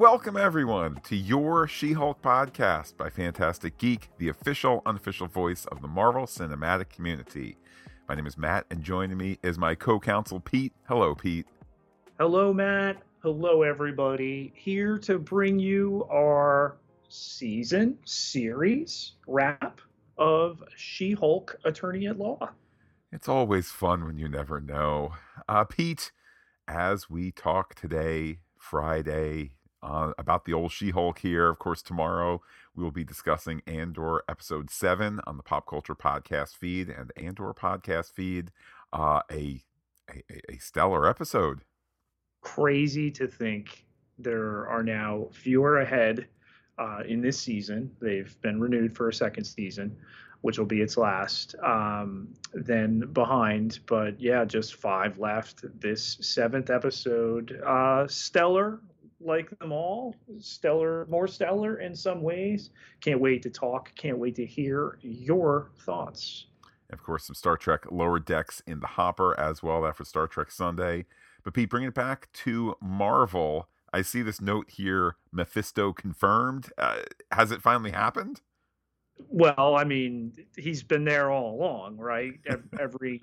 welcome everyone to your She Hulk podcast by Phantastic Geek, the official, unofficial voice of the Marvel cinematic community. My name is Matt, and joining me is my co counsel, Pete. Hello, Pete. Hello, Matt. Hello, everybody. Here to bring you our season series wrap of She Hulk Attorney at Law. It's always fun when you never know. Uh, Pete, as we talk today, Friday, uh, about the old She Hulk here. Of course, tomorrow we will be discussing Andor episode seven on the Pop Culture Podcast feed and Andor podcast feed. Uh, a, a a stellar episode. Crazy to think there are now fewer ahead uh, in this season. They've been renewed for a second season, which will be its last. Um, then behind, but yeah, just five left. This seventh episode, uh, stellar like them all. Stellar, more stellar in some ways. Can't wait to talk. Can't wait to hear your thoughts. Of course, some Star Trek Lower Decks in the hopper as well after Star Trek Sunday. But Pete, bringing it back to Marvel, I see this note here: Mephisto confirmed. Uh, has it finally happened? Well, I mean, he's been there all along, right? Every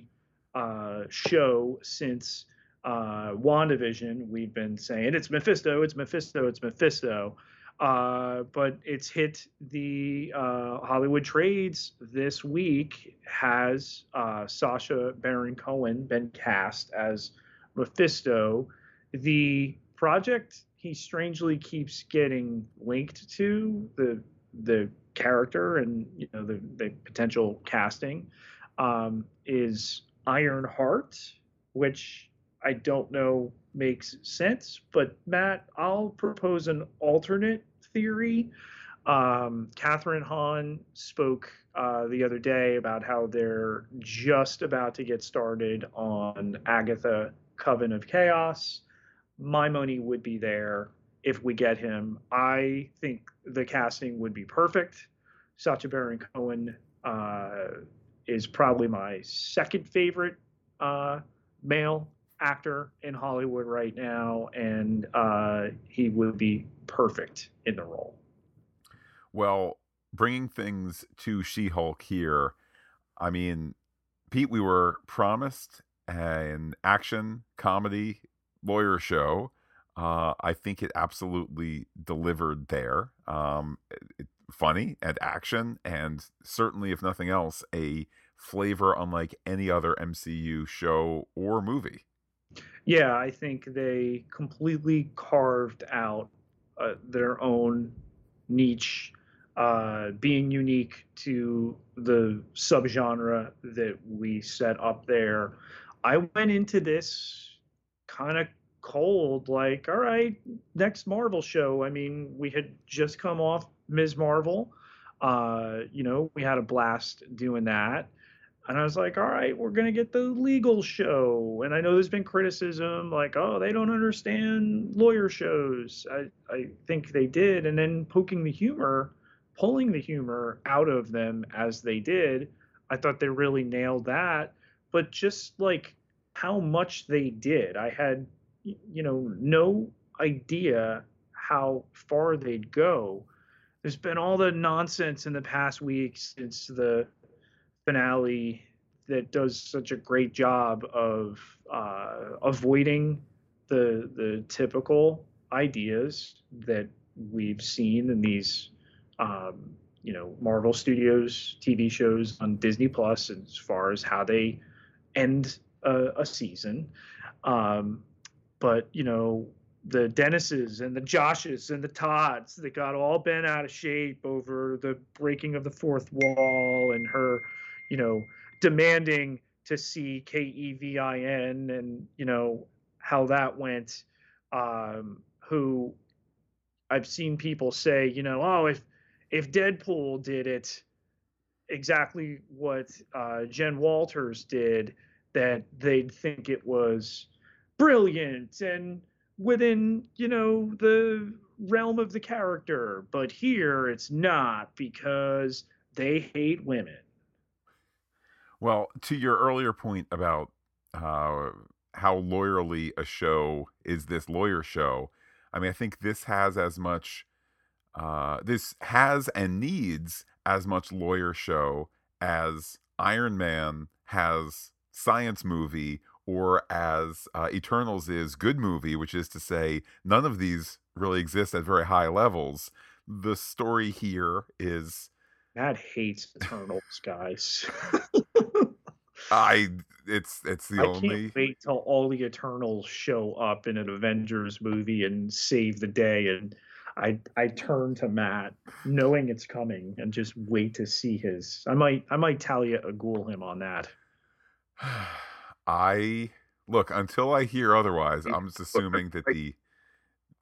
uh, show since uh, WandaVision, we've been saying it's Mephisto, it's Mephisto, it's Mephisto. Uh, but it's hit the uh, Hollywood trades this week. Has uh, Sacha Baron Cohen been cast as Mephisto? The project he strangely keeps getting linked to the the character and you know the, the potential casting um, is Ironheart, which I don't know makes sense. But Matt, I'll propose an alternate theory. Um, Kathryn Hahn spoke uh, the other day about how they're just about to get started on Agatha Coven of Chaos. My money would be there if we get him. I think the casting would be perfect. Sacha Baron Cohen uh, is probably my second favorite uh, male actor in Hollywood right now, and uh, he would be perfect in the role. Well, bringing things to She Hulk here, I mean, Pete, we were promised an action comedy lawyer show. Uh, I think it absolutely delivered there. Um, it, funny and action, and certainly, if nothing else, a flavor unlike any other MCU show or movie. Yeah, I think they completely carved out uh, their own niche, uh, being unique to the subgenre that we set up there. I went into this kind of cold, like, all right, next Marvel show. I mean, we had just come off Ms. Marvel. Uh, you know, we had a blast doing that and I was like, all right, we're gonna get the legal show. And I know there's been criticism, like, oh, they don't understand lawyer shows. I, I think they did. And then poking the humor, pulling the humor out of them as they did, I thought they really nailed that. But just like how much they did, I had, you know, no idea how far they'd go. There's been all the nonsense in the past week since the finale that does such a great job of uh, avoiding the the typical ideas that we've seen in these um, you know Marvel Studios TV shows on Disney Plus as far as how they end a, a season. Um, but you know the Dennises and the Joshes and the Todds that got all bent out of shape over the breaking of the fourth wall and her you know, demanding to see K E V I N and, you know, how that went. Um, who I've seen people say, you know, oh, if if Deadpool did it exactly what uh, Jen Walters did, that they'd think it was brilliant and within, you know, the realm of the character. But here it's not because they hate women. Well, to your earlier point about uh, how lawyerly a show is this lawyer show, I mean, I think this has as much, uh, this has and needs as much lawyer show as Iron Man has science movie or as uh, Eternals is good movie, which is to say, none of these really exist at very high levels. The story here is. Matt hates Eternals, guys. I it's it's the I only. can't wait till all the Eternals show up in an Avengers movie and save the day. And I I turn to Matt, knowing it's coming, and just wait to see his. I might I might Talia Agul him on that. I look until I hear otherwise. I'm just assuming that the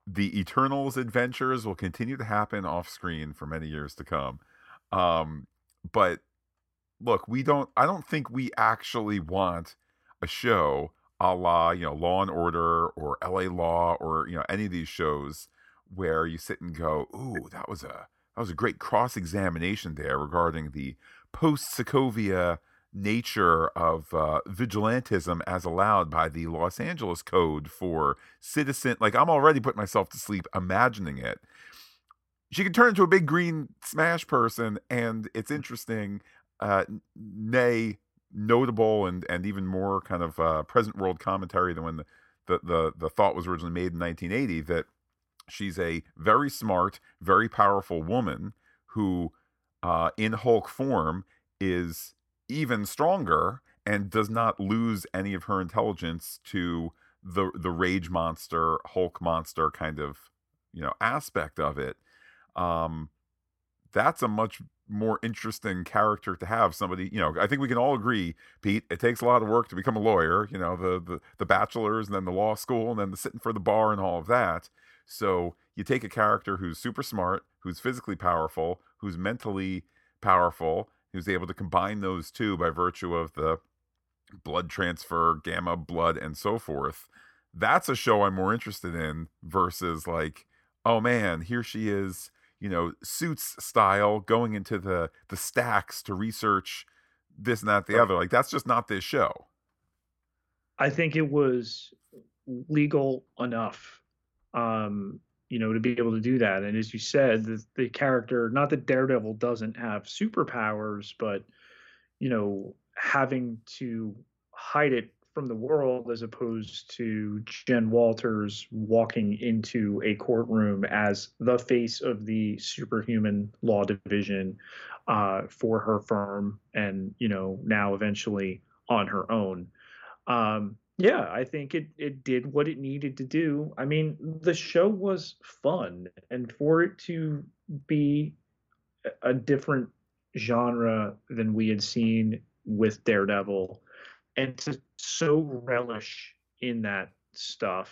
the Eternals adventures will continue to happen off screen for many years to come. Um, but look, we don't. I don't think we actually want a show a la you know Law and Order or L.A. Law or you know any of these shows where you sit and go, "Ooh, that was a that was a great cross examination there regarding the post Sokovia." nature of uh, vigilantism as allowed by the Los Angeles Code for citizen. Like I'm already putting myself to sleep imagining it. She can turn into a big green smash person, and it's interesting, uh, nay, notable, and and even more kind of uh, present world commentary than when the, the the the thought was originally made in 1980 that she's a very smart, very powerful woman who, uh, in Hulk form, is even stronger and does not lose any of her intelligence to the the rage monster hulk monster kind of you know aspect of it. Um that's a much more interesting character to have somebody you know i think we can all agree pete it takes a lot of work to become a lawyer you know the the, the bachelors and then the law school and then the sitting for the bar and all of that so you take a character who's super smart who's physically powerful who's mentally powerful who's able to combine those two by virtue of the blood transfer, gamma blood, and so forth. That's a show I'm more interested in versus like, oh man, here she is, you know, suits style going into the the stacks to research this and that the other. Like that's just not this show. I think it was legal enough um you know, to be able to do that. And as you said, the, the character, not that Daredevil doesn't have superpowers, but, you know, having to hide it from the world as opposed to Jen Walters walking into a courtroom as the face of the superhuman law division uh, for her firm and, you know, now eventually on her own. Um, yeah, I think it it did what it needed to do. I mean, the show was fun, and for it to be a different genre than we had seen with Daredevil, and to so relish in that stuff,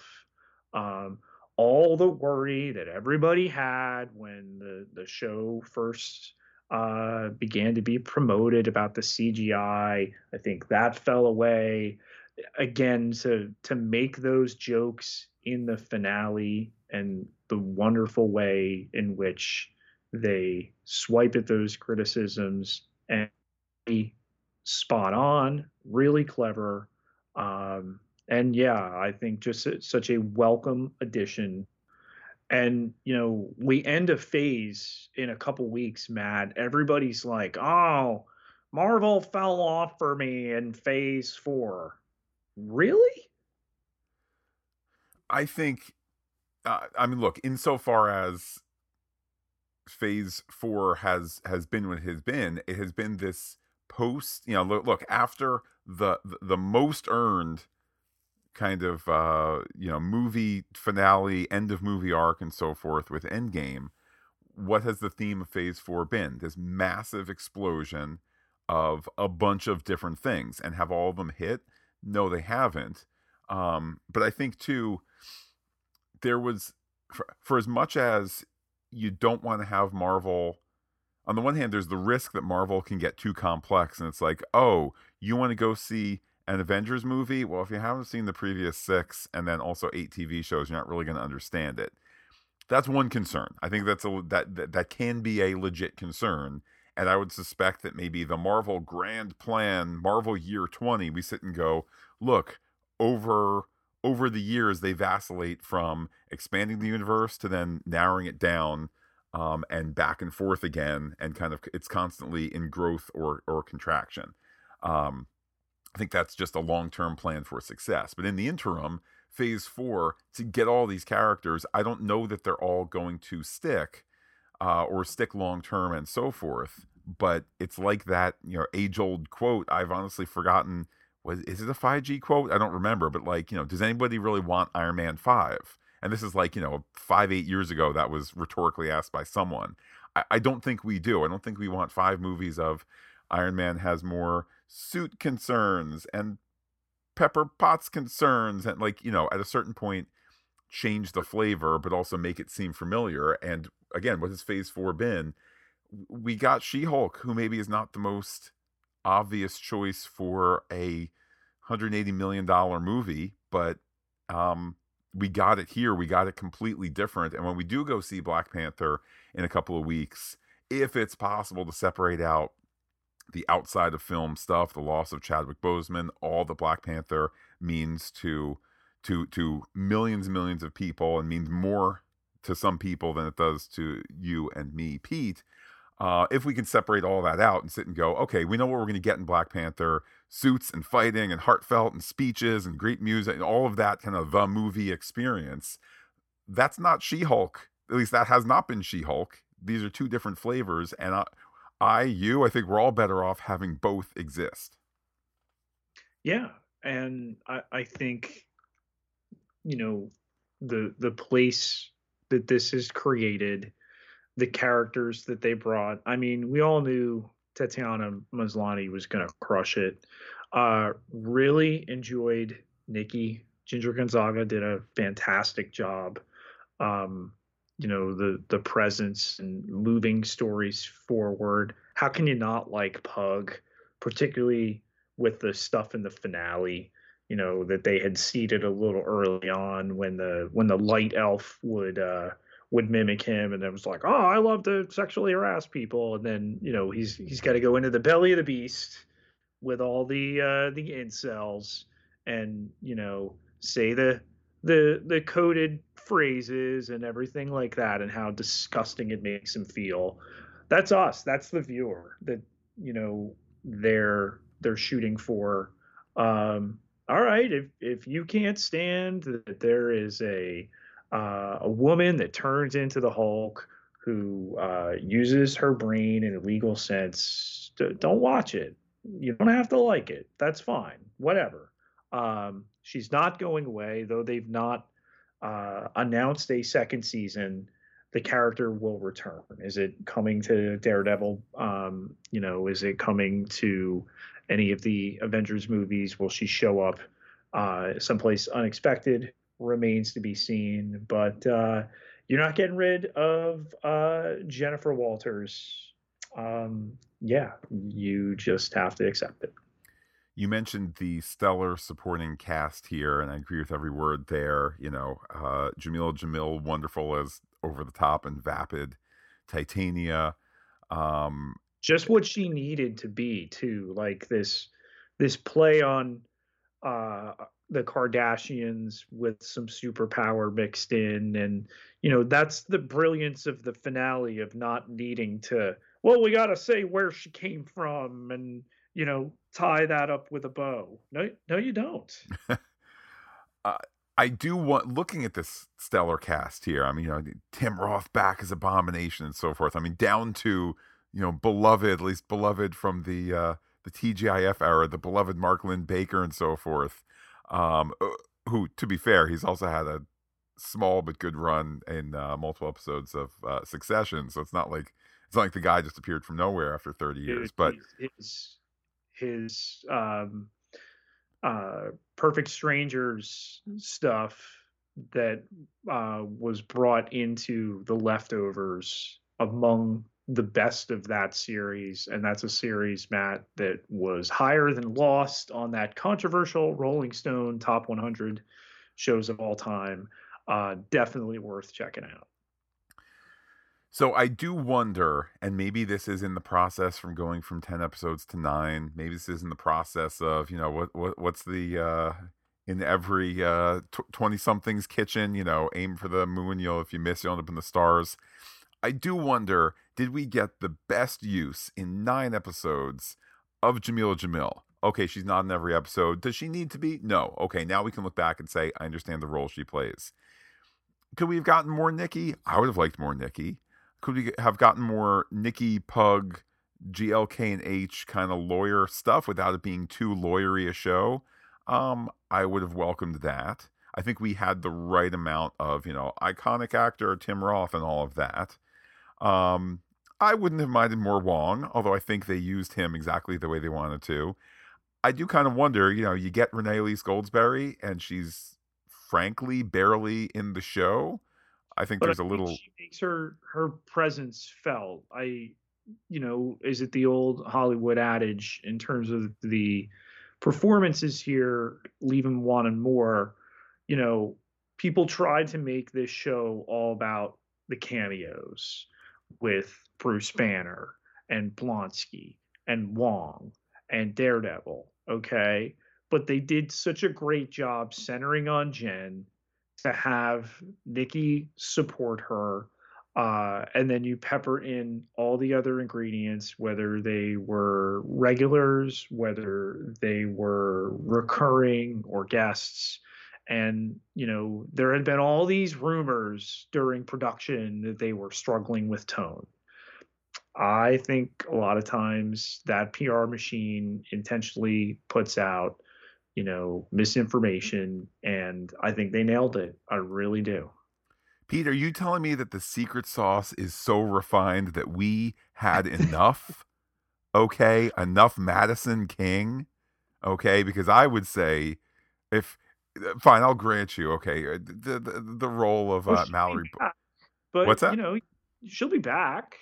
um, all the worry that everybody had when the the show first uh, began to be promoted about the CGI, I think that fell away. Again to to make those jokes in the finale and the wonderful way in which they swipe at those criticisms and spot on, really clever. Um, and yeah, I think just such a welcome addition. And you know, we end a phase in a couple weeks, Matt. Everybody's like, "Oh, Marvel fell off for me in Phase Four. Really? I think. Uh, I mean, look. Insofar as Phase Four has has been what it has been, it has been this post. You know, look, look after the the, most earned kind of uh you know movie finale end of movie arc and so forth with endgame what has the theme of phase four been this massive explosion of a bunch of different things and have all of them hit no, they haven't. Um, but I think too, there was for, for as much as you don't want to have Marvel. On the one hand, there's the risk that Marvel can get too complex, and it's like, oh, you want to go see an Avengers movie? Well, if you haven't seen the previous six and then also eight TV shows, you're not really going to understand it. That's one concern. I think that's a that, that that can be a legit concern and I would suspect that maybe the Marvel grand plan, Marvel year 20, we sit and go, look, over over the years they vacillate from expanding the universe to then narrowing it down um, and back and forth again, and kind of it's constantly in growth or or contraction. Um, I think that's just a long term plan for success. But in the interim, phase four, to get all these characters, I don't know that they're all going to stick uh, or stick long term and so forth. But it's like that, you know, age old quote. I've honestly forgotten. Was is it a Feige quote? I don't remember. But like, you know, does anybody really want Iron Man 5? And this is like, you know, five, eight years ago, that was rhetorically asked by someone. I, I don't think we do. I don't think we want five movies of Iron Man has more suit concerns and Pepper Potts concerns and like, you know, at a certain point change the flavor but also make it seem familiar and again, what has phase 4 been? We got She-Hulk who maybe is not the most obvious choice for a 180 million dollar movie, but um we got it here. We got it completely different. And when we do go see Black Panther in a couple of weeks, if it's possible to separate out the outside of film stuff, the loss of Chadwick Boseman, all the Black Panther means to to to millions and millions of people and means more to some people than it does to you and me, Pete. Uh, if we can separate all that out and sit and go, okay, we know what we're going to get in Black Panther suits and fighting and heartfelt and speeches and great music and all of that kind of the movie experience. That's not She Hulk. At least that has not been She Hulk. These are two different flavors. And I, I, you, I think we're all better off having both exist. Yeah, and I, I think, you know, the the place that this is created, the characters that they brought. I mean, we all knew Tatiana Maslany was going to crush it. Uh, really enjoyed Nikki. Ginger Gonzaga did a fantastic job. Um, you know the the presence and moving stories forward. How can you not like Pug, particularly with the stuff in the finale? You know that they had seeded a little early on when the when the light elf would uh, would mimic him, and it was like, oh, I love to sexually harass people, and then you know he's he's got to go into the belly of the beast with all the uh, the incels, and you know say the the the coded phrases and everything like that and how disgusting it makes him feel. That's us. That's the viewer that you know they're they're shooting for. Um all right. If if you can't stand that there is a uh, a woman that turns into the hulk who uh, uses her brain in a legal sense don't watch it you don't have to like it that's fine whatever um, she's not going away though they've not uh, announced a second season, the character will return. Is it coming to Daredevil? Um, you know, is it coming to any of the Avengers movies? Will she show up uh, someplace unexpected? Remains to be seen. But uh, you're not getting rid of uh, Jennifer Walters. Um, yeah, you just have to accept it you mentioned the stellar supporting cast here, and I agree with every word there. You know, uh, Jameela Jamil, wonderful as over the top and vapid. Titania, um, just what she needed to be too. Like this, this play on uh, the Kardashians with some superpower mixed in, and you know that's the brilliance of the finale of not needing to. Well, we got to say where she came from, and you know, tie that up with a bow. No, no, you don't. uh, I do want looking at this stellar cast here. I mean, you know, Tim Roth back as Abomination and so forth. I mean, down to you know, beloved, at least beloved from the uh, the TGIF era, the beloved Mark Linn-Baker and so forth. Um, uh, who, to be fair, he's also had a small but good run in uh, multiple episodes of uh, Succession. So it's not like it's not like the guy just appeared from nowhere after 30 years. but his his um, uh, Perfect Strangers stuff that uh, was brought into the leftovers among the best of that series. And that's a series, Matt, that was higher than Lost on that controversial Rolling Stone top 100 shows of all time. Uh, definitely worth checking out. So I do wonder, and maybe this is in the process from going from ten episodes to nine. Maybe this is in the process of you know what what what's the uh, in every uh 20 something's kitchen, you know, aim for the moon, you'll if you miss you'll end up in the stars. I do wonder, did we get the best use in 9 episodes of Jameela Jamil? Okay, she's not in every episode. Does she need to be? No. Okay, now we can look back and say I understand the role she plays. Could we have gotten more Nikki? I would have liked more Nikki. Could we have gotten more Nikki Pug GLK and H kind of lawyer stuff without it being too lawyery a show, um, I would have welcomed that. I think we had the right amount of, you know, iconic actor Tim Roth and all of that. Um, I wouldn't have minded more Wong, although I think they used him exactly the way they wanted to. I do kind of wonder, you know, you get Renee Elise Goldsberry, and she's frankly barely in the show. I think but there's I a little. She makes her her presence felt. I you know, is it the old Hollywood adage in terms of the performances here, leave them wanting more? You know, people tried to make this show all about the cameos with Bruce Banner and Blonsky and Wong and Daredevil, okay? But they did such a great job centering on Jen to have Nikki support her uh, and then you pepper in all the other ingredients, whether they were regulars, whether they were recurring or guests. And, you know, there had been all these rumors during production that they were struggling with tone. I think a lot of times that PR machine intentionally puts out, you know, misinformation. And I think they nailed it. I really do. Pete, are you telling me that the secret sauce is so refined that we had enough? okay, enough Madisynn King? Okay, because I would say if uh, fine, I'll grant you. Okay, uh, the the, the role of uh, Mallory. But what's that? You know, she'll be back.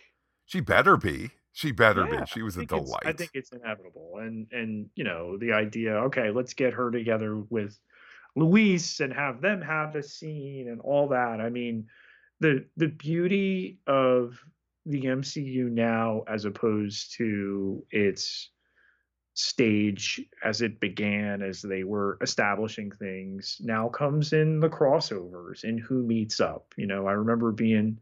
She better be. She better yeah, be. She was a delight. I think it's inevitable, and and you know the idea. Okay, let's get her together with Luis and have them have the scene and all that. I mean, the the beauty of the MCU now as opposed to its stage as it began as they were establishing things now comes in the crossovers and who meets up you know i remember being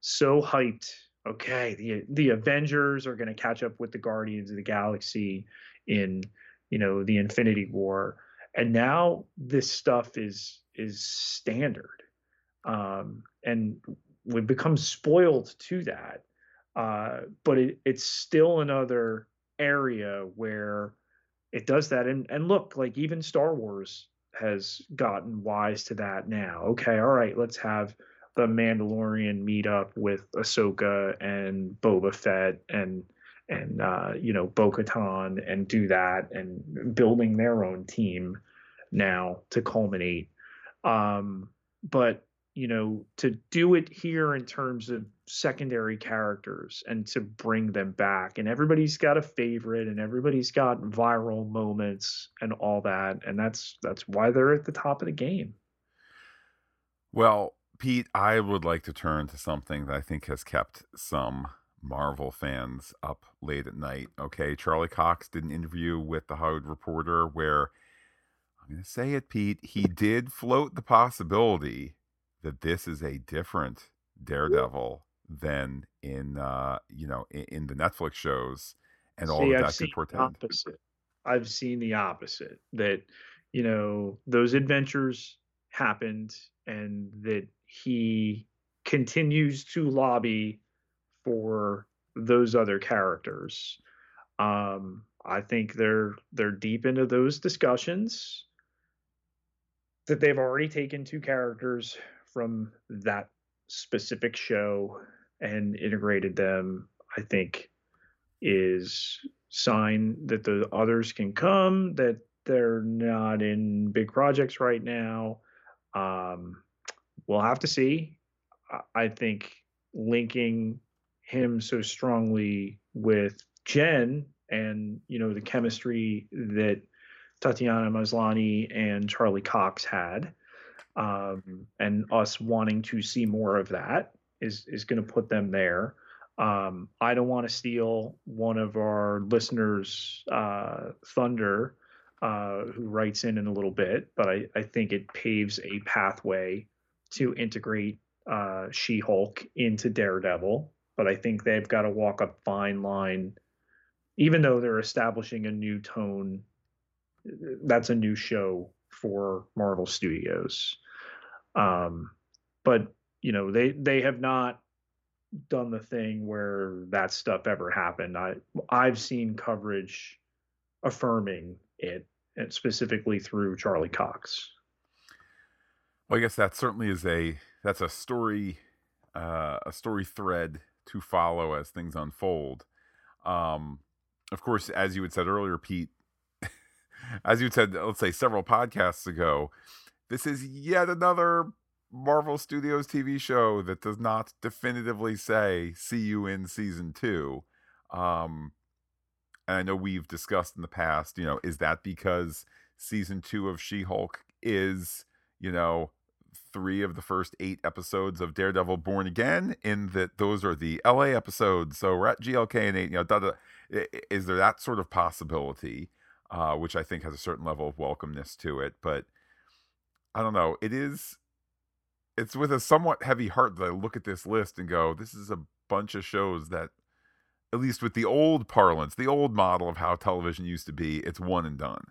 so hyped okay the the avengers are going to catch up with the guardians of the galaxy in you know the infinity war. And now this stuff is is standard. Um, and we've become spoiled to that. Uh, but it, it's still another area where it does that. And and look like even star wars has gotten wise to that now. Okay all right let's have the mandalorian meet up with ahsoka and boba fett and and uh, you know Bo-Katan and do that and building their own team now to culminate. Um, but you know to do it here in terms of secondary characters and to bring them back and everybody's got a favorite and everybody's got viral moments and all that and that's that's why they're at the top of the game well pete i would like to turn to something that i think has kept some Marvel fans up late at night. Okay, Charlie Cox did an interview with the Hollywood Reporter where I'm going to say it, Pete, he did float the possibility that this is a different Daredevil than in uh, you know in, in the Netflix shows and See, all of that could portend. Opposite. I've seen the opposite that you know those adventures happened and that he continues to lobby for those other characters. Um, I think they're they're deep into those discussions. That they've already taken two characters from that specific show and integrated them, I think, is sign that the others can come. That they're not in big projects right now. Um, we'll have to see. I think linking him so strongly with Jen and you know the chemistry that Tatiana Maslany and Charlie Cox had, um, and us wanting to see more of that is is going to put them there. Um, I don't want to steal one of our listeners' uh, thunder, uh, who writes in in a little bit, but I, I think it paves a pathway to integrate uh, She Hulk into Daredevil. But I think they've got to walk a fine line, even though they're establishing a new tone. That's a new show for Marvel Studios. Um, but you know they they have not done the thing where that stuff ever happened. I I've seen coverage affirming it, and specifically through Charlie Cox. Well, I guess that certainly is a that's a story uh, a story thread to follow as things unfold. Um, of course, as you had said earlier, Pete, as you had said, let's say several podcasts ago, this is yet another Marvel Studios TV show that does not definitively say "see you in season two. Um, and I know we've discussed in the past, you know, is that because season two of She Hulk is, you know, three of the first eight episodes of Daredevil Born Again, in that those are the LA episodes. So we're at GLK and H, you know, da, da, is there that sort of possibility, uh, which I think has a certain level of welcomeness to it. But I don't know. It is it's with a somewhat heavy heart that I look at this list and go, this is a bunch of shows that, at least with the old parlance, the old model of how television used to be, it's one and done.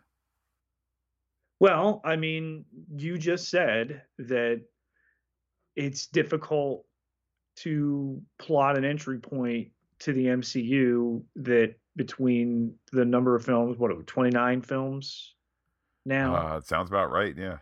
Well, I mean, you just said that it's difficult to plot an entry point to the MCU that between the number of films, what, are 29 films now? Uh, it sounds about right, yeah.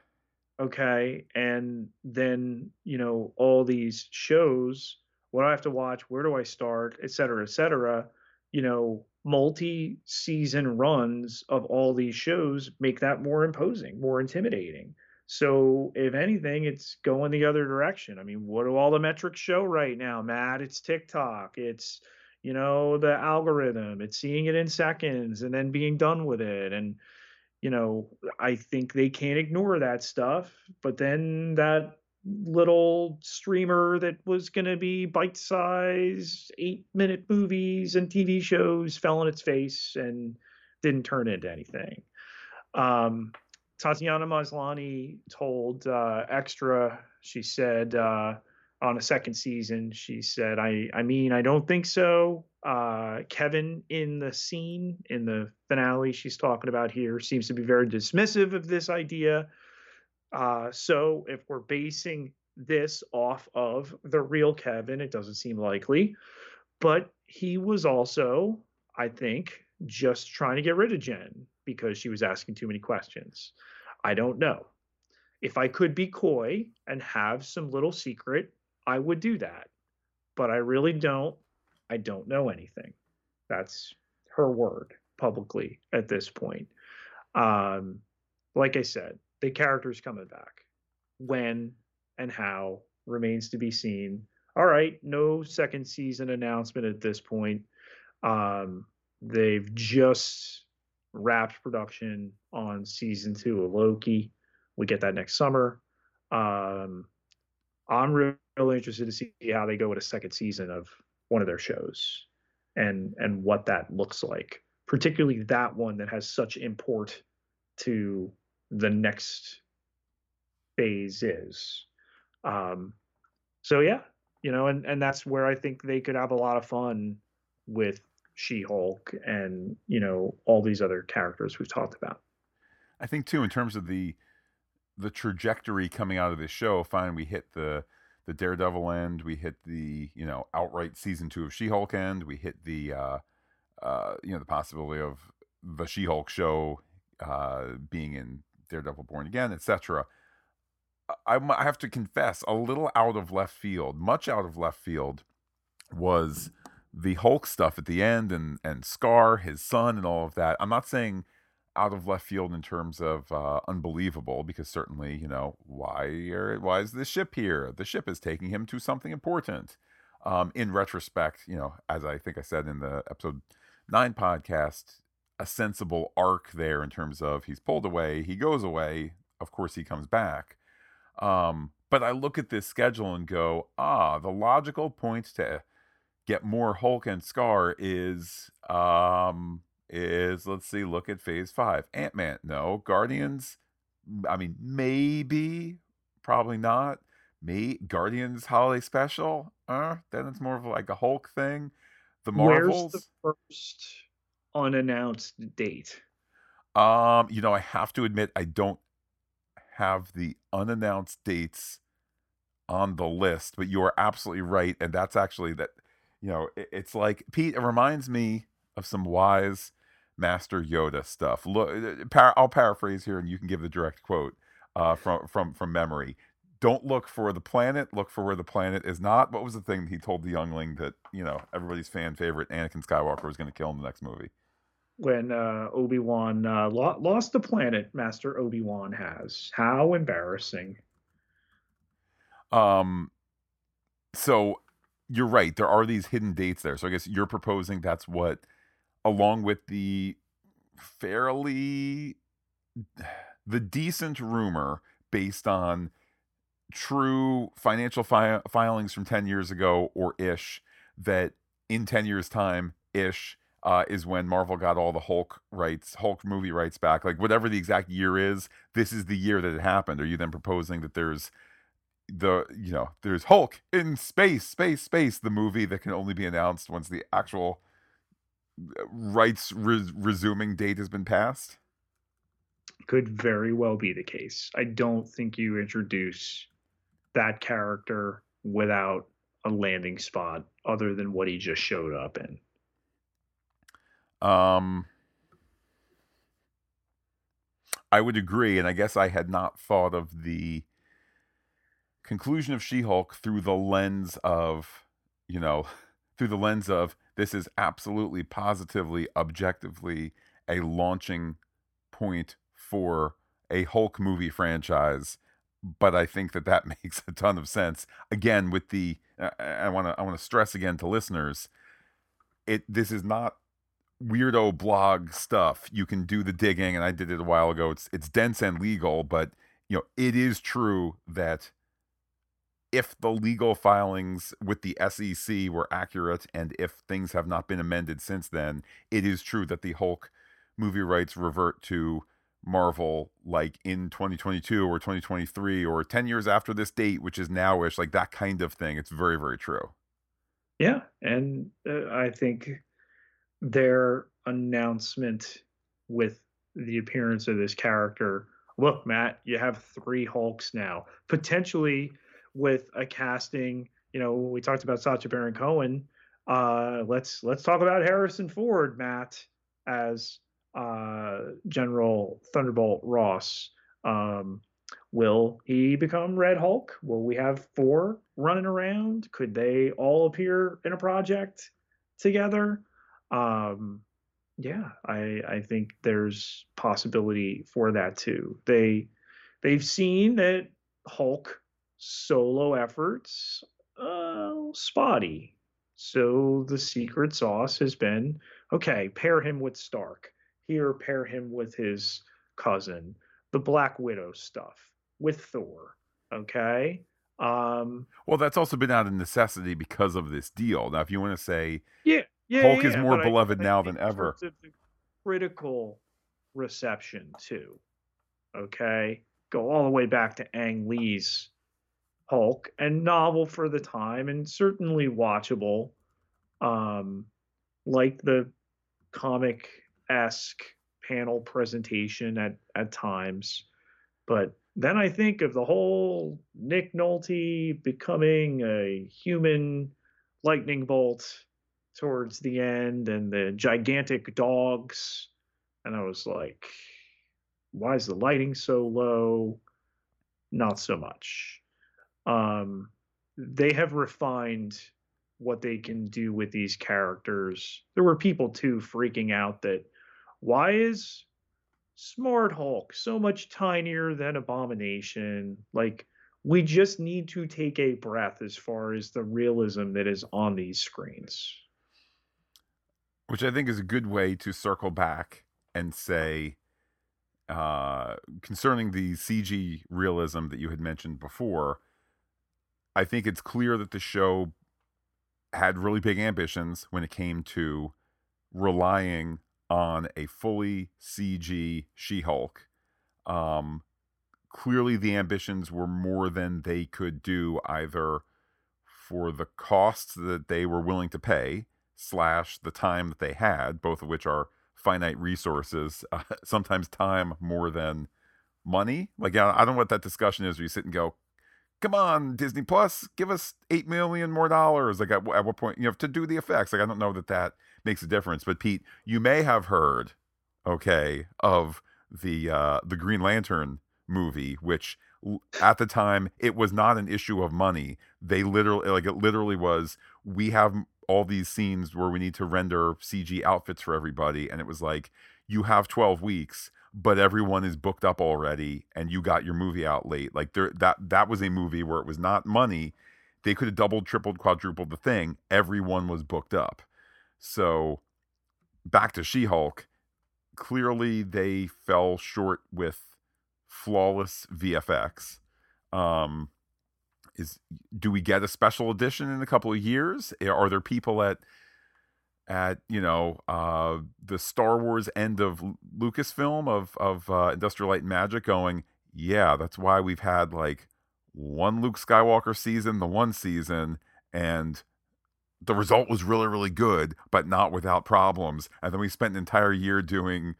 Okay and then you know all these shows what do i have to watch? Where do i start? Et cetera et cetera. You know multi-season runs of all these shows make that more imposing more intimidating. So if anything it's going the other direction. I mean what do all the metrics show right now matt? It's tiktok it's you know the algorithm it's seeing it in seconds and then being done with it. And you know, I think they can't ignore that stuff. But then that little streamer that was going to be bite sized eight minute movies and TV shows fell on its face and didn't turn into anything. Um, Tatiana Maslany told uh, Extra, she said, uh, on a second season. She said, "I I mean, I don't think so." Uh, Kevin in the scene in the finale she's talking about here seems to be very dismissive of this idea. Uh, so if we're basing this off of the real Kevin, it doesn't seem likely. But he was also, I think, just trying to get rid of Jen because she was asking too many questions. I don't know. If I could be coy and have some little secret I would do that. But I really don't. I don't know anything. That's her word publicly at this point. Um, like I said, the character's coming back. When and how remains to be seen. All right, no second season announcement at this point. Um, they've just wrapped production on season two of Loki. We get that next summer. Um, I'm really interested to see how they go with a second season of one of their shows and and what that looks like particularly that one that has such import to the next phase is um so yeah you know and and that's where i think they could have a lot of fun with she-hulk and you know all these other characters we've talked about i think too in terms of the the trajectory coming out of this show fine we hit the the Daredevil end. We hit the you know outright season two of She Hulk end. We hit the uh, uh, you know the possibility of the She Hulk show uh, being in Daredevil Born Again, etc. I, I have to confess, a little out of left field, much out of left field, was the Hulk stuff at the end and and Skaar, his son, and all of that. I'm not saying out of left field in terms of uh, unbelievable because certainly you know why are, why is this ship here the ship is taking him to something important um, in retrospect you know as i think i said in the episode 9 podcast a sensible arc there in terms of he's pulled away he goes away of course he comes back um, but i look at this schedule and go ah the logical point to get more hulk and Skaar is um, is let's see, look at Phase Five. Ant Man, no. Guardians, I mean, maybe, probably not. Me, Guardians Holiday Special. Uh, then it's more of like a Hulk thing. The Marvels. Where's the first unannounced date? Um, you know, I have to admit, I don't have the unannounced dates on the list, but you are absolutely right, and that's actually that. You know, it, it's like Pete. It reminds me of some wise Master Yoda stuff. Look, uh, I'll paraphrase here, and you can give the direct quote uh, from from from memory. Don't look for the planet. Look for where the planet is not. What was the thing he told the youngling that you know everybody's fan favorite Anakin Skywalker was going to kill in the next movie? When uh, Obi Wan uh, lo- lost the planet, Master Obi Wan has. How embarrassing! Um, so you're right. There are these hidden dates there. So I guess you're proposing that's what, along with the fairly, the decent rumor based on true financial fi- filings from 10 years ago or ish, that in 10 years' time ish, uh, is when Marvel got all the Hulk rights, Hulk movie rights back. Like whatever the exact year is, this is the year that it happened. Are you then proposing that there's the you know there's Hulk in space, space, space, the movie that can only be announced once the actual uh, rights res- resuming date has been passed. Could very well be the case. I don't think you introduce that character without a landing spot other than what he just showed up in. Um, I would agree, and I guess I had not thought of the conclusion of She-Hulk through the lens of, you know, through the lens of this is absolutely positively objectively a launching point for a Hulk movie franchise but I think that that makes a ton of sense. Again with the I want to I want to stress again to listeners it this is not weirdo blog stuff you can do the digging and I did it a while ago it's it's dense and legal but you know it is true that if the legal filings with the SEC were accurate and if things have not been amended since then, it is true that the Hulk movie rights revert to Marvel like in 2022 or 2023 or 10 years after this date, which is nowish, like that kind of thing. It's very, very true. Yeah. And uh, I think their announcement with the appearance of this character look, Matt, you have three Hulks now. Potentially with a casting. You know, we talked about Sacha Baron Cohen. Uh, let's let's talk about Harrison Ford, Matt, as uh, General Thunderbolt Ross. Um, will he become Red Hulk? Will we have four running around? Could they all appear in a project together? Um, yeah, I I think there's possibility for that too. They they've seen that Hulk solo efforts, uh, spotty. So the secret sauce has been okay, pair him with Stark. Here, pair him with his cousin. The Black Widow stuff with Thor. Okay. Um, well, that's also been out of necessity because of this deal. Now, if you want to say, yeah, yeah, Hulk yeah, is more beloved I, now I than ever. critical reception too. Okay, go all the way back to Ang Lee's Hulk and novel for the time and certainly watchable. Um, like the comic esque panel presentation at, at times. But then I think of the whole Nick Nolte becoming a human lightning bolt towards the end and the gigantic dogs. And I was like, why is the lighting so low? Not so much um, they have refined what they can do with these characters. There were people too freaking out that why is Smart Hulk so much tinier than Abomination? Like we just need to take a breath as far as the realism that is on these screens. Which I think is a good way to circle back and say, uh, concerning the CG realism that you had mentioned before, I think it's clear that the show had really big ambitions when it came to relying on a fully CG She Hulk. Um, clearly, the ambitions were more than they could do either for the costs that they were willing to pay, slash the time that they had, both of which are finite resources, uh, sometimes time more than money. Like, I don't know what that discussion is where you sit and go, come on, Disney Plus, give us eight million more dollars. Like at, at what point, you know, to do the effects. Like I don't know that that makes a difference. But Pete, you may have heard, okay, of the uh, the Green Lantern movie, which at the time it was not an issue of money. They literally, like it literally was. We have all these scenes where we need to render CG outfits for everybody, and it was like you have 12 weeks but everyone is booked up already and you got your movie out late. Like there that that was a movie where it was not money. They could have doubled tripled quadrupled the thing. Everyone was booked up. So back to she-hulk. Clearly they fell short with flawless vfx um is do we get a special edition in a couple of years are there people at at you know uh, the Star Wars end of Lucasfilm of of uh, Industrial Light and Magic, going, yeah, that's why we've had like one Luke Skywalker season, the one season, and the result was really really good, but not without problems. And then we spent an entire year doing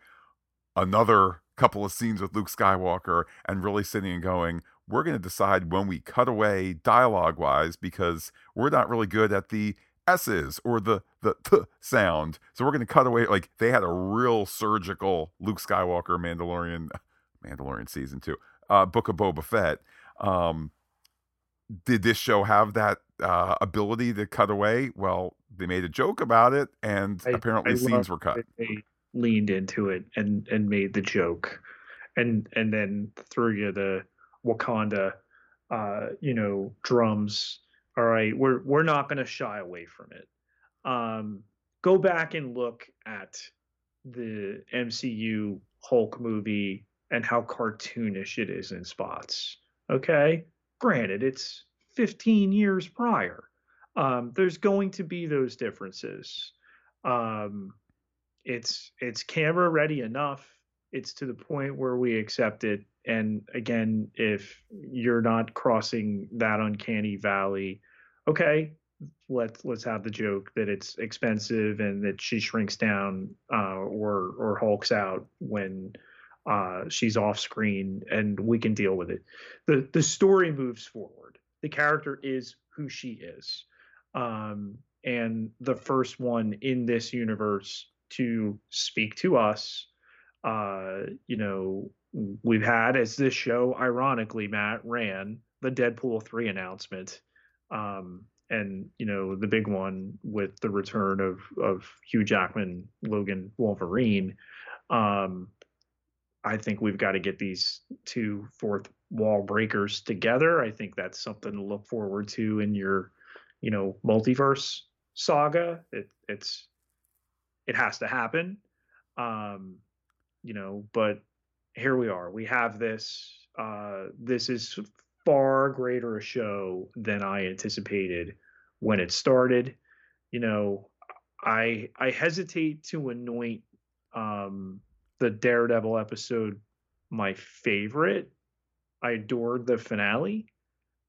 another couple of scenes with Luke Skywalker and really sitting and going, we're going to decide when we cut away dialogue wise because we're not really good at the S's or the the th sound. So we're going to cut away. Like they had a real surgical Luke Skywalker Mandalorian, Mandalorian season two, uh, Book of Boba Fett. Um, did this show have that uh, ability to cut away? Well, they made a joke about it, and I, apparently I scenes were cut. They leaned into it and and made the joke, and and then threw you the Wakanda, uh, you know, drums all right, we're we're not going to shy away from it. Um, go back and look at the MCU Hulk movie and how cartoonish it is in spots. Okay, granted, it's 15 years prior. Um, there's going to be those differences. Um, it's it's camera ready enough. It's to the point where we accept it. And again, if you're not crossing that uncanny valley, okay, let's let's have the joke that it's expensive and that she shrinks down uh, or or hulks out when uh, she's off screen, and we can deal with it. the The story moves forward. The character is who she is, um, and the first one in this universe to speak to us. Uh, you know, we've had as this show, ironically, Matt ran the Deadpool three announcement um, and you know the big one with the return of of Hugh Jackman, Logan Wolverine. Um, I think we've got to get these two fourth wall breakers together. I think that's something to look forward to in your, you know, multiverse saga. It, it's it has to happen. Um, you know, but here we are. We have this. Uh, this is far greater a show than I anticipated when it started. You know, I I hesitate to anoint um, the Daredevil episode my favorite. I adored the finale.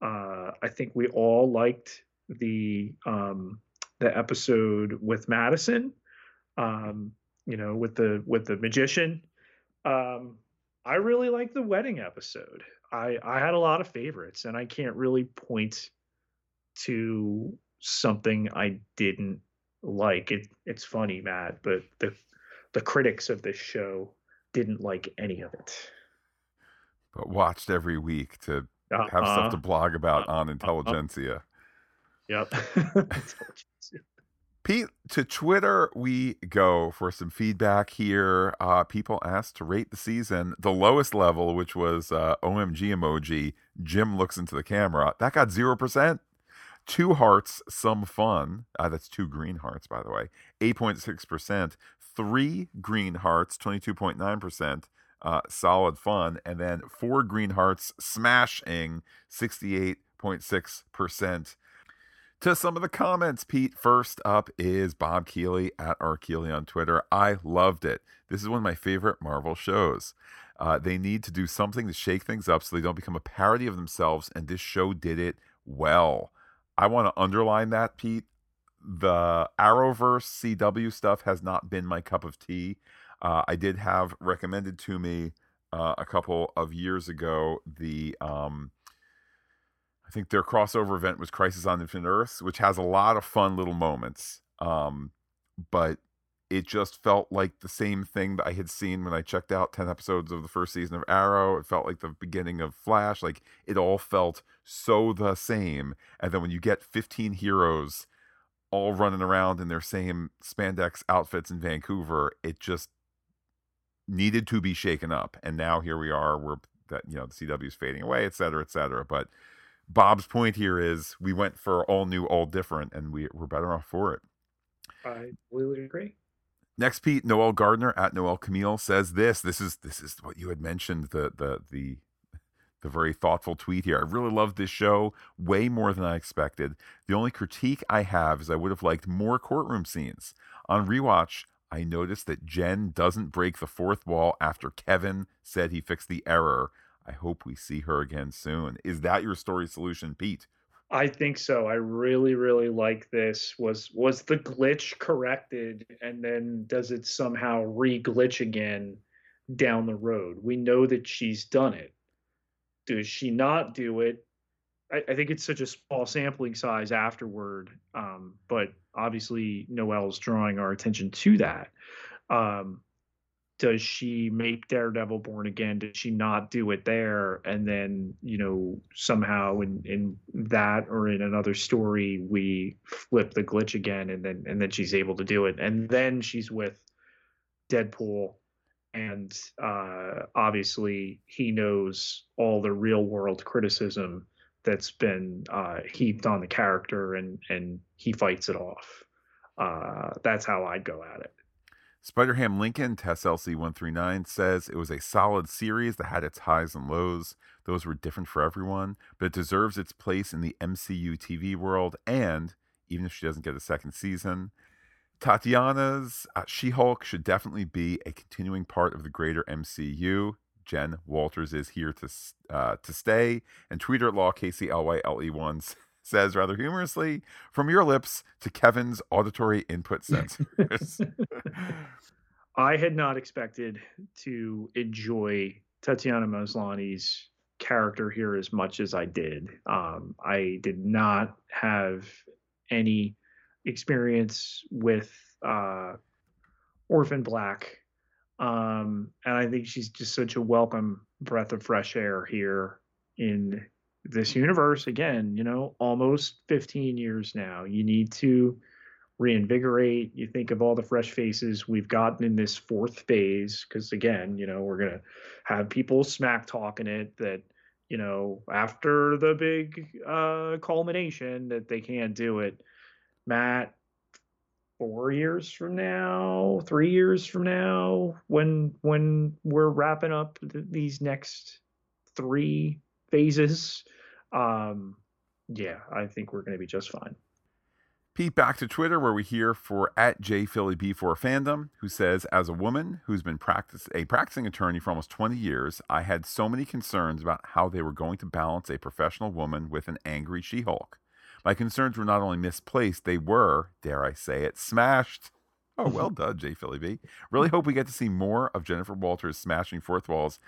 Uh, I think we all liked the um, the episode with Madisynn. Um, you know, with the with the magician. Um, I really like the wedding episode. I I had a lot of favorites, and I can't really point to something I didn't like. It it's funny, Matt, but the the critics of this show didn't like any of it. But watched every week to uh, have uh, stuff to blog about uh, on Intelligentsia. Yep. Pete, to Twitter we go for some feedback here. Uh, people asked to rate the season. The lowest level, which was uh, OMG emoji, Jim looks into the camera. That got 0%. Two hearts, some fun. Uh, that's two green hearts, by the way. 8.6%. Three green hearts, 22.9%. Uh, solid fun. And then four green hearts, smashing, 68.6%. to some of the comments. Pete, first up is Bob Keeley at R. Keeley on Twitter. I loved it. This is one of my favorite Marvel shows. Uh, they need to do something to shake things up so they don't become a parody of themselves, and this show did it well. I want to underline that, Pete. The Arrowverse CW stuff has not been my cup of tea. Uh, I did have recommended to me uh, a couple of years ago the um, I think their crossover event was Crisis on Infinite Earths, which has a lot of fun little moments. Um, but it just felt like the same thing that I had seen when I checked out 10 episodes of the first season of Arrow. It felt like the beginning of Flash. Like it all felt so the same. And then when you get 15 heroes all running around in their same spandex outfits in Vancouver, it just needed to be shaken up. And now here we are, we're that, you know, the CW is fading away, et cetera, et cetera. But Bob's point here is we went for all new, all different, and we, we're better off for it. I completely agree. Next, Pete Noel Gardner at Noel Camille says this. This is this is what you had mentioned the the the the very thoughtful tweet here. I really love this show way more than I expected. The only critique I have is I would have liked more courtroom scenes. On rewatch, I noticed that Jen doesn't break the fourth wall after Kevin said he fixed the error. I hope we see her again soon. Is that your story solution, Pete? I think so. I really, really like this. Was was the glitch corrected, and then does it somehow re-glitch again down the road? We know that she's done it. Does she not do it? I, I think it's such a small sampling size afterward, um, but obviously Noel's drawing our attention to that. Um, does she make Daredevil born again? Did she not do it there? And then, you know, somehow in in that or in another story, we flip the glitch again, and then and then she's able to do it, and then she's with Deadpool, and uh, obviously he knows all the real world criticism that's been uh, heaped on the character, and and he fights it off. Uh, that's how I'd go at it. Spider-Ham Lincoln, Tess LC139, says it was a solid series that had its highs and lows. Those were different for everyone, but it deserves its place in the MCU TV world, and even if she doesn't get a second season, Tatiana's uh, She Hulk should definitely be a continuing part of the greater MCU. Jen Walters is here to uh, to stay, and Twitter at Law KCLYLE1 says rather humorously, from your lips to Kevin's auditory input sensors. I had not expected to enjoy Tatiana Maslany's character here as much as I did. Um, I did not have any experience with uh, Orphan Black. Um, and I think she's just such a welcome breath of fresh air here in this universe again, you know, almost 15 years now. You need to reinvigorate. You think of all the fresh faces we've gotten in this fourth phase, because again, you know, we're going to have people smack talking it that, you know, after the big uh, culmination that they can't do it. Matt, four years from now, three years from now, when when we're wrapping up th- these next three phases, um, yeah, I think we're going to be just fine. Pete, back to Twitter, where we hear for at JPhillyB4 fandom, who says, as a woman who's been practice a practicing attorney for almost 20 years, I had so many concerns about how they were going to balance a professional woman with an angry She-Hulk. My concerns were not only misplaced, they were, dare I say it, smashed. Oh, well done, J. Philly B. Really hope we get to see more of Jennifer Walters smashing fourth walls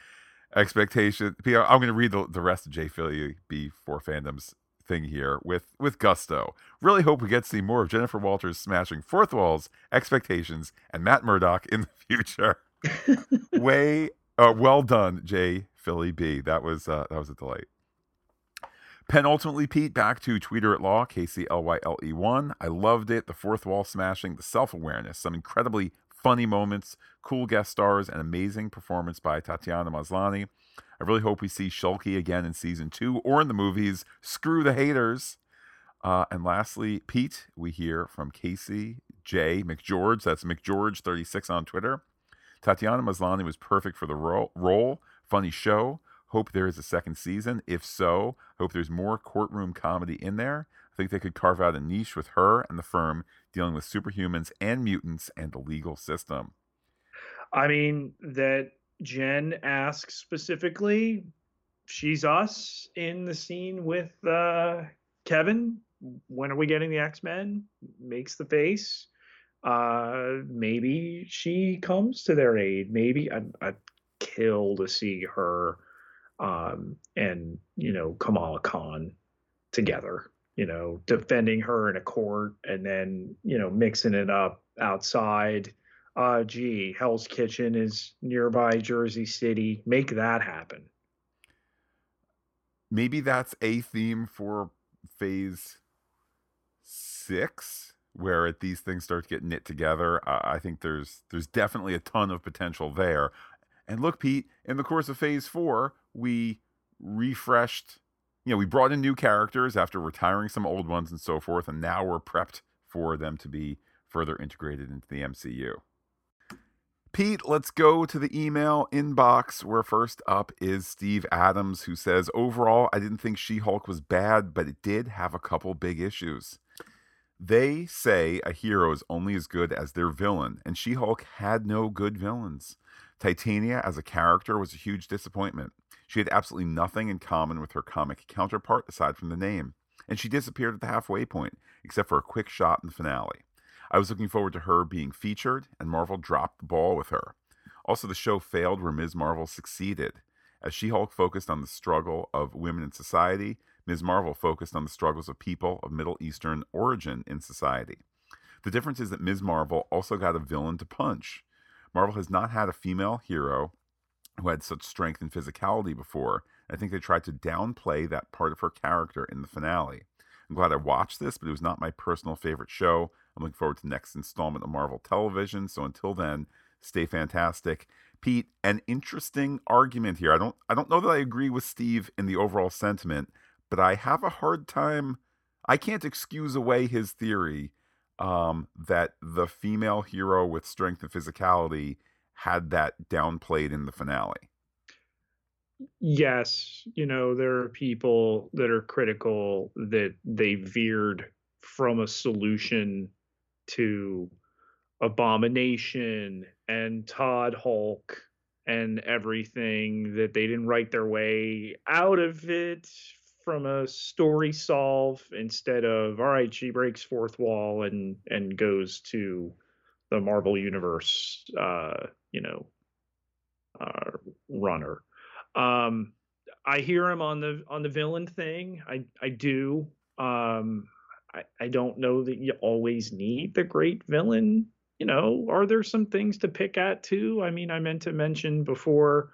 expectation. I'm going to read the, the rest of J Philly B for fandoms thing here with with gusto. Really hope we get to see more of Jennifer Walters smashing fourth walls, expectations, and Matt Murdock in the future. Way uh, well done, J Philly B. That was uh, that was a delight. Penultimately, Pete, back to Tweeter at Law, KCLYLE1. I loved it. The fourth wall smashing, the self awareness, some incredibly funny moments, cool guest stars, and amazing performance by Tatiana Maslany. I really hope we see Shulky again in season two or in the movies. Screw the haters. Uh, and lastly, Pete, we hear from Casey J. McGeorge. That's McGeorge36 on Twitter. Tatiana Maslany was perfect for the role. role. Funny show. Hope there is a second season. If so, hope there's more courtroom comedy in there. I think they could carve out a niche with her and the firm dealing with superhumans and mutants and the legal system. I mean, that Jen asks specifically, she's us in the scene with uh, Kevin. When are we getting the X Men? Makes the face. Uh, maybe she comes to their aid. Maybe I'd, I'd kill to see her um, and you know Kamala Khan together. You know, defending her in a court and then you know mixing it up outside. Uh, gee, Hell's Kitchen is nearby Jersey City. Make that happen. Maybe that's a theme for Phase Six where these things start to get knit together. Uh, I think there's there's definitely a ton of potential there. And look, Pete, in the course of Phase Four, we refreshed. You know, we brought in new characters after retiring some old ones and so forth, and now we're prepped for them to be further integrated into the MCU. Pete, let's go to the email inbox where first up is Steve Adams, who says, Overall, I didn't think She Hulk was bad, but it did have a couple big issues. They say a hero is only as good as their villain, and She Hulk had no good villains. Titania as a character was a huge disappointment. She had absolutely nothing in common with her comic counterpart aside from the name, and she disappeared at the halfway point, except for a quick shot in the finale. I was looking forward to her being featured, and Marvel dropped the ball with her. Also, the show failed where Ms. Marvel succeeded. As She Hulk focused on the struggle of women in society, Ms. Marvel focused on the struggles of people of Middle Eastern origin in society. The difference is that Ms. Marvel also got a villain to punch. Marvel has not had a female hero who had such strength and physicality before. I think they tried to downplay that part of her character in the finale. I'm glad I watched this, but it was not my personal favorite show. I'm looking forward to the next installment of Marvel Television. So until then, stay fantastic. Pete, an interesting argument here. I don't I don't know that I agree with Steve in the overall sentiment, but I have a hard time. I can't excuse away his theory um, that the female hero with strength and physicality had that downplayed in the finale. Yes, you know, there are people that are critical that they veered from a solution to Abomination and Todd Hulk and everything that they didn't write their way out of it from a story solve instead of all right she breaks fourth wall and and goes to the marvel universe uh you know uh runner. Um i hear him on the on the villain thing. I i do. Um i i don't know that you always need the great villain. You know are there some things to pick at too? I mean i meant to mention before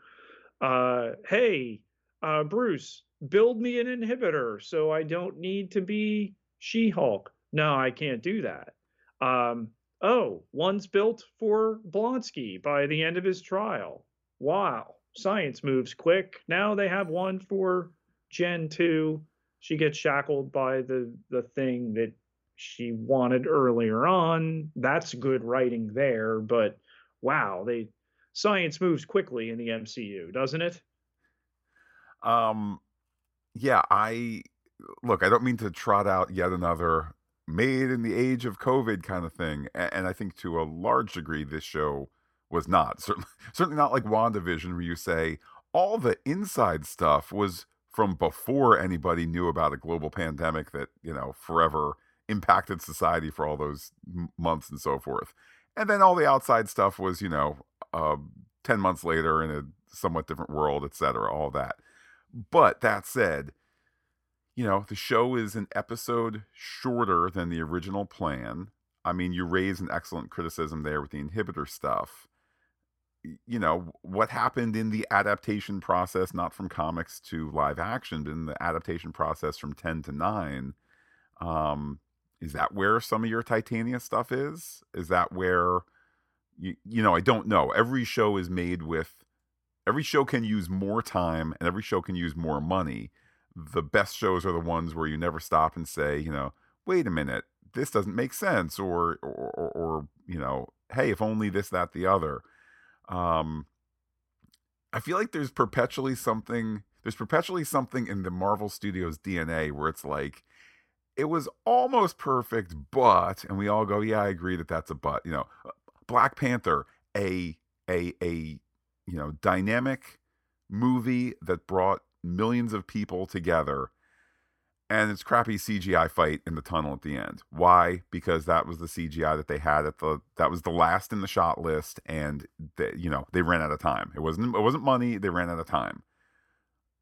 uh hey uh bruce build me an inhibitor so I don't need to be She Hulk. No, I can't do that. Um, oh, one's built for Blonsky by the end of his trial. Wow, science moves quick. Now they have one for Jen 2. She gets shackled by the, the thing that she wanted earlier on. That's good writing there, but wow, they science moves quickly in the MCU, doesn't it? Um yeah, I look, I don't mean to trot out yet another made in the age of COVID kind of thing. And, I think to a large degree, this show was not. Certainly, certainly not like WandaVision, where you say all the inside stuff was from before anybody knew about a global pandemic that, you know, forever impacted society for all those months and so forth. And then all the outside stuff was, you know, uh, 10 months later in a somewhat different world, et cetera, all that. But that said, you know, the show is an episode shorter than the original plan. I mean, you raise an excellent criticism there with the inhibitor stuff. You know, what happened in the adaptation process, not from comics to live action, but in the adaptation process from 10 to 9, um, is that where some of your Titania stuff is? Is that where, you, you know, I don't know. Every show is made with every show can use more time and every show can use more money. The best shows are the ones where you never stop and say, you know, wait a minute, this doesn't make sense, or or, or, or you know, hey, if only this, that, the other. Um, I feel like there's perpetually something. There's perpetually something in the Marvel Studios DNA where it's like it was almost perfect, but, and we all go, yeah, I agree that that's a but. You know, Black Panther, a a a you know dynamic movie that brought millions of people together and it's crappy CGI fight in the tunnel at the end. Why? Because that was the CGI that they had at the that was the last in the shot list, and they, you know they ran out of time. It wasn't it wasn't money. They ran out of time.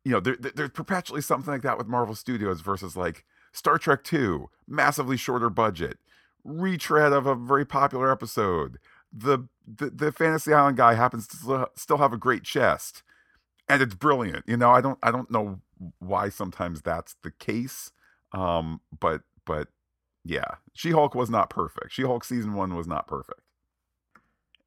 You know, there, there's perpetually something like that with Marvel Studios versus like Star Trek Two, massively shorter budget, retread of a very popular episode. The the, the Fantasy Island guy happens to still have a great chest, and it's brilliant. You know, I don't I don't know why sometimes that's the case. Um, but but yeah, She Hulk was not perfect. She Hulk season one was not perfect.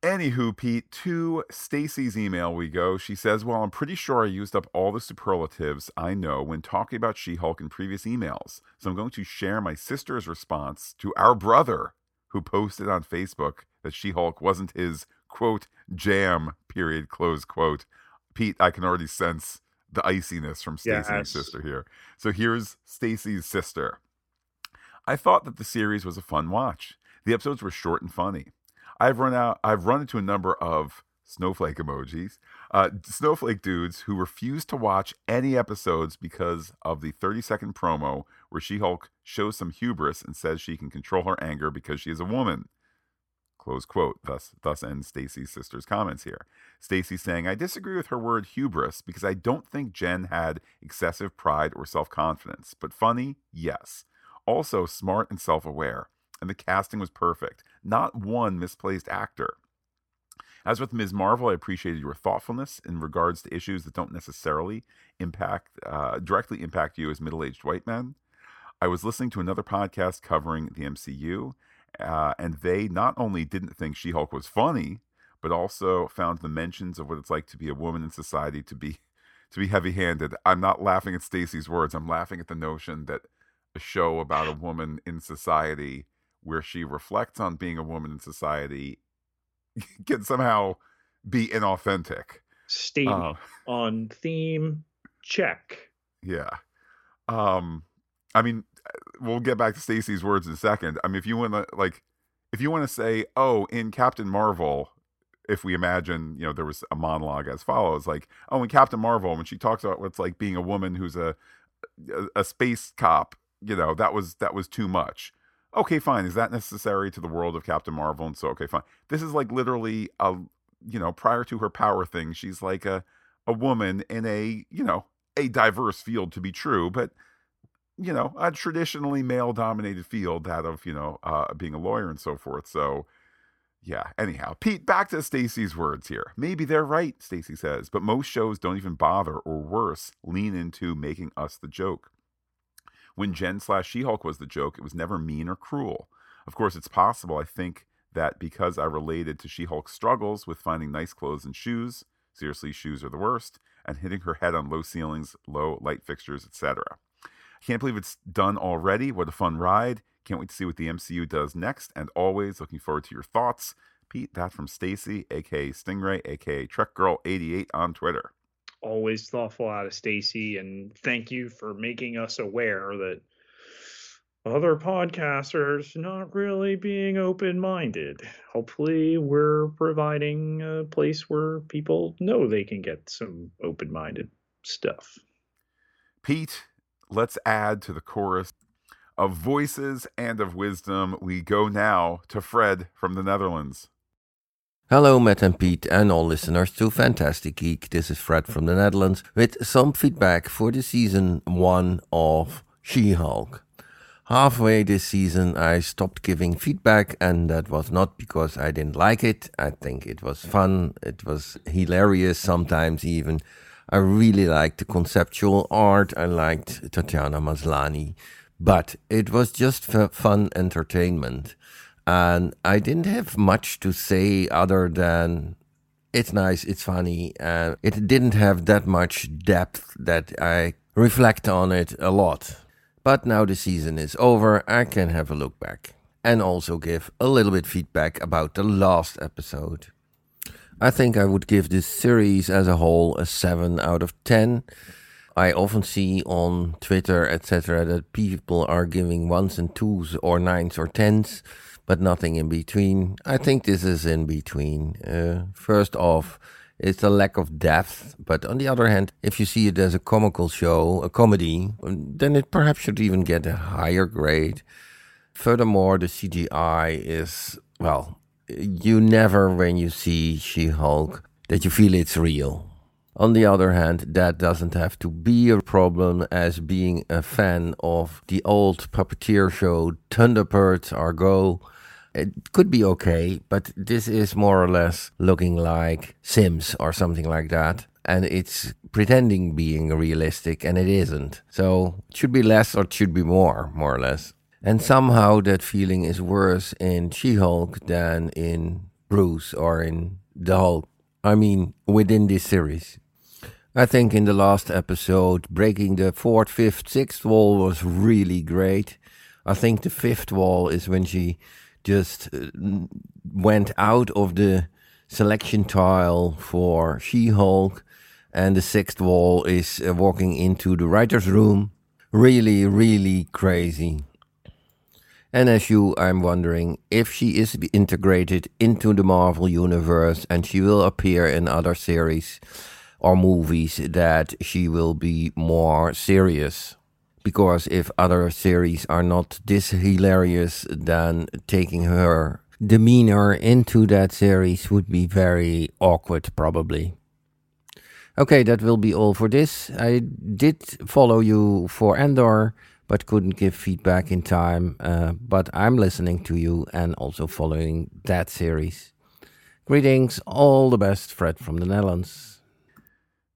Anywho, Pete, to Stacy's email we go. She says, Well, I'm pretty sure I used up all the superlatives I know when talking about She Hulk in previous emails. So I'm going to share my sister's response to our brother who posted on Facebook that She Hulk wasn't his quote jam, period, close quote. Pete, I can already sense the iciness from Stacy's yes. sister here. So here's Stacy's sister. I thought that the series was a fun watch. The episodes were short and funny. I've run out I've run into a number of snowflake emojis, uh, snowflake dudes who refuse to watch any episodes because of the 30 second promo where She Hulk shows some hubris and says she can control her anger because she is a woman. Close quote. Thus, thus ends Stacy's sister's comments here. Stacy saying, I disagree with her word hubris because I don't think Jen had excessive pride or self confidence. But funny, yes. Also smart and self aware. And the casting was perfect. Not one misplaced actor. As with Ms. Marvel, I appreciated your thoughtfulness in regards to issues that don't necessarily impact uh, directly impact you as middle-aged white men. I was listening to another podcast covering the MCU, uh, and they not only didn't think She Hulk was funny, but also found the mentions of what it's like to be a woman in society to be to be heavy handed. I'm not laughing at Stacy's words. I'm laughing at the notion that a show about a woman in society where she reflects on being a woman in society can somehow be inauthentic. Stay uh, on theme. Check. Yeah. Um I mean, we'll get back to Stacy's words in a second. I mean, if you want to like, if you want to say, oh, in Captain Marvel, if we imagine, you know, there was a monologue as follows, like, oh, in Captain Marvel, when she talks about what's like being a woman who's a, a, a space cop, you know, that was that was too much. Okay, fine. Is that necessary to the world of Captain Marvel? And so, okay, fine. This is like literally a, you know, prior to her power thing, she's like a a woman in a, you know, a diverse field to be true, but you know, a traditionally male dominated field, that of, you know, uh, being a lawyer and so forth. So, yeah, anyhow, Pete, back to Stacy's words here. Maybe they're right, Stacy says, but most shows don't even bother, or worse, lean into making us the joke. When Jen slash She Hulk was the joke, it was never mean or cruel. Of course, it's possible, I think, that because I related to She Hulk's struggles with finding nice clothes and shoes, seriously, shoes are the worst, and hitting her head on low ceilings, low light fixtures, etc. Can't believe it's done already. What a fun ride. Can't wait to see what the MCU does next. And always looking forward to your thoughts. Pete, that from Stacy, aka Stingray, aka Trek Girl 88 on Twitter. Always thoughtful out of Stacy, and thank you for making us aware that other podcasters not really being open minded. Hopefully, we're providing a place where people know they can get some open minded stuff. Pete, let's add to the chorus of voices and of wisdom. We go now to Fred from the Netherlands. Hello, Matt and Pete, and all listeners to Phantastic Geek. This is Fred from the Netherlands with some feedback for the season one of She Hulk. Halfway this season, I stopped giving feedback, and that was not because I didn't like it. I think it was fun, it was hilarious sometimes, even. I really liked the conceptual art. I liked Tatiana Maslany, but it was just fun entertainment. And I didn't have much to say other than it's nice, it's funny, and it didn't have that much depth that I reflect on it a lot. But now the season is over, I can have a look back and also give a little bit feedback about the last episode. I think I would give this series as a whole a 7 out of 10. I often see on Twitter, etc., that people are giving ones and twos or nines or tens, but nothing in between. I think this is in between. Uh, first off, it's a lack of depth, but on the other hand, if you see it as a comical show, a comedy, then it perhaps should even get a higher grade. Furthermore, the CGI is, well, you never, when you see She Hulk, that you feel it's real. On the other hand, that doesn't have to be a problem as being a fan of the old puppeteer show Thunderbirds Are Go. It could be okay, but this is more or less looking like Sims or something like that. And it's pretending being realistic and it isn't. So it should be less or it should be more, more or less. And somehow that feeling is worse in She Hulk than in Bruce or in The Hulk. I mean, within this series. I think in the last episode, breaking the fourth, fifth, sixth wall was really great. I think the fifth wall is when she just uh, went out of the selection tile for She Hulk, and the sixth wall is uh, walking into the writer's room. Really, really crazy. And as you, I'm wondering if she is integrated into the Marvel Universe and she will appear in other series or movies that she will be more serious. Because if other series are not this hilarious, then taking her demeanor into that series would be very awkward, probably. Okay, that will be all for this. I did follow you for Andor but couldn't give feedback in time. Uh, but I'm listening to you and also following that series. Greetings, all the best, Fred from the Netherlands.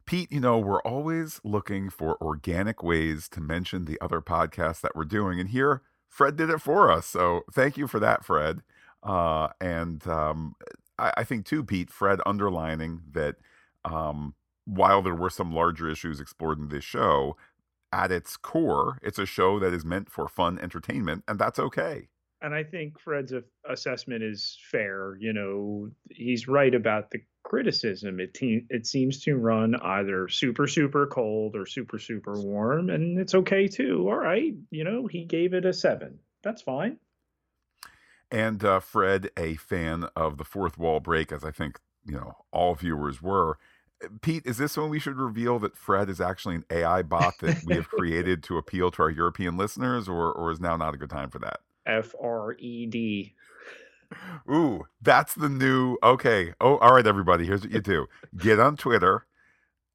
Pete, you know, we're always looking for organic ways to mention the other podcasts that we're doing. And here, Fred did it for us. So thank you for that, Fred. Uh, and um, I, I, think, too, Pete, Fred underlining that um, while there were some larger issues explored in this show, at its core, it's a show that is meant for fun entertainment, and that's okay. And I think Fred's assessment is fair. You know, he's right about the criticism. It te- it seems to run either super super cold or super super warm, and it's okay too. All right, you know, he gave it a seven. That's fine. And uh, Fred, a fan of the fourth wall break, as I think you know all viewers were, Pete, is this when we should reveal that Fred is actually an AI bot that we have created to appeal to our European listeners, or or is now not a good time for that? F R E D. Ooh, that's the new. Okay. Oh, all right, everybody. Here's what you do: get on Twitter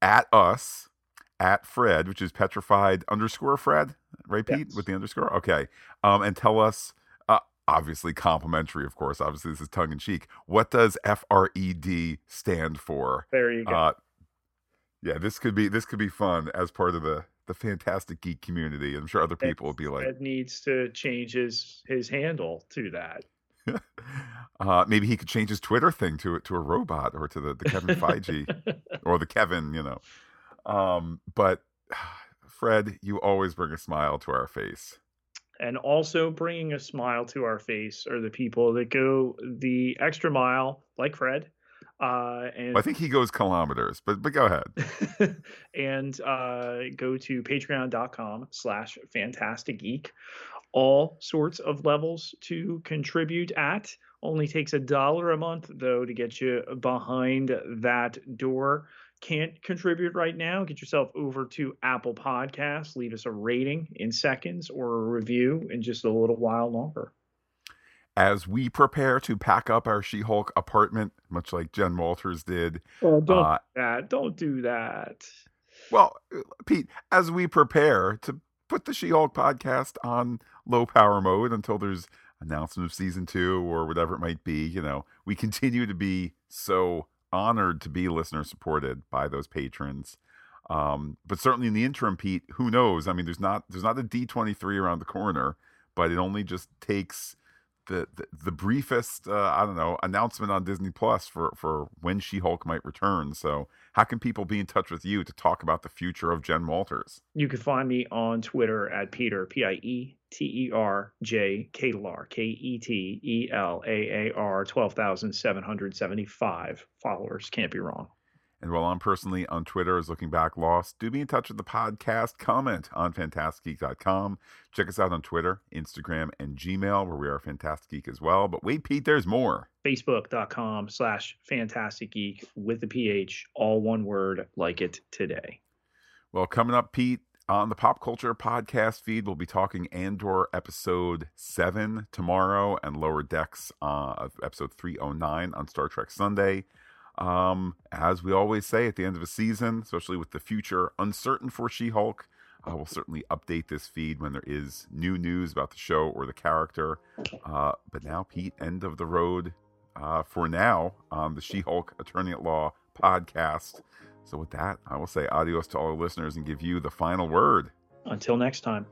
at us at Fred, which is petrified underscore Fred, right, Pete, yes. with the underscore. Okay, um, and tell us obviously complimentary, of course. Obviously, this is tongue in cheek. What does F R E D stand for? There you go. Uh, yeah, this could be this could be fun as part of the the Phantastic Geek community. I'm sure other people will be like, Ed needs to change his his handle to that. uh, maybe he could change his Twitter thing to to a robot or to the, the Kevin Feige or the Kevin, you know. Um, but Fred, you always bring a smile to our face and also bringing a smile to our face are the people that go the extra mile, like Fred. Uh, and well, I think he goes kilometers, but but go ahead. and uh, go to patreon.com slash Phantastic Geek. All sorts of levels to contribute at. Only takes a dollar a month though to get you behind that door can't contribute right now, get yourself over to Apple Podcasts, leave us a rating in seconds or a review in just a little while longer. As we prepare to pack up our She Hulk apartment, much like Jen Walters did. Oh, don't uh, do that. Don't do that. Well, Pete, as we prepare to put the She Hulk podcast on low power mode until there's announcement of season two or whatever it might be, you know, we continue to be so honored to be listener supported by those patrons. Um, but certainly in the interim, Pete, who knows? I mean, there's not there's not a D23 around the corner, but it only just takes the the, the briefest uh, I don't know announcement on Disney Plus for for when She Hulk might return. So how can people be in touch with you to talk about the future of Jen Walters? You can find me on Twitter at Pieter P I E T E R J Ketelaar K E T E L A A R twelve thousand seven hundred seventy five followers. Can't be wrong. And while I'm personally on Twitter as Looking Back Lost, do be in touch with the podcast. Comment on phantasticgeek.com. Check us out on Twitter, Instagram, and Gmail, where we are Phantastic Geek as well. But wait, Pete, there's more. Facebook.com slash Phantastic Geek with the PH, all one word, like it today. Well, coming up, Pete, on the Pop Culture Podcast feed, we'll be talking Andor episode 7 tomorrow and Lower Decks uh, of episode 309 on Star Trek Sunday. Um, as we always say at the end of a season, especially with the future uncertain for She Hulk, I will certainly update this feed when there is new news about the show or the character. Uh, but now, Pete, end of the road uh, for now on the She Hulk Attorney at Law podcast. So, with that, I will say adios to all our listeners and give you the final word. Until next time.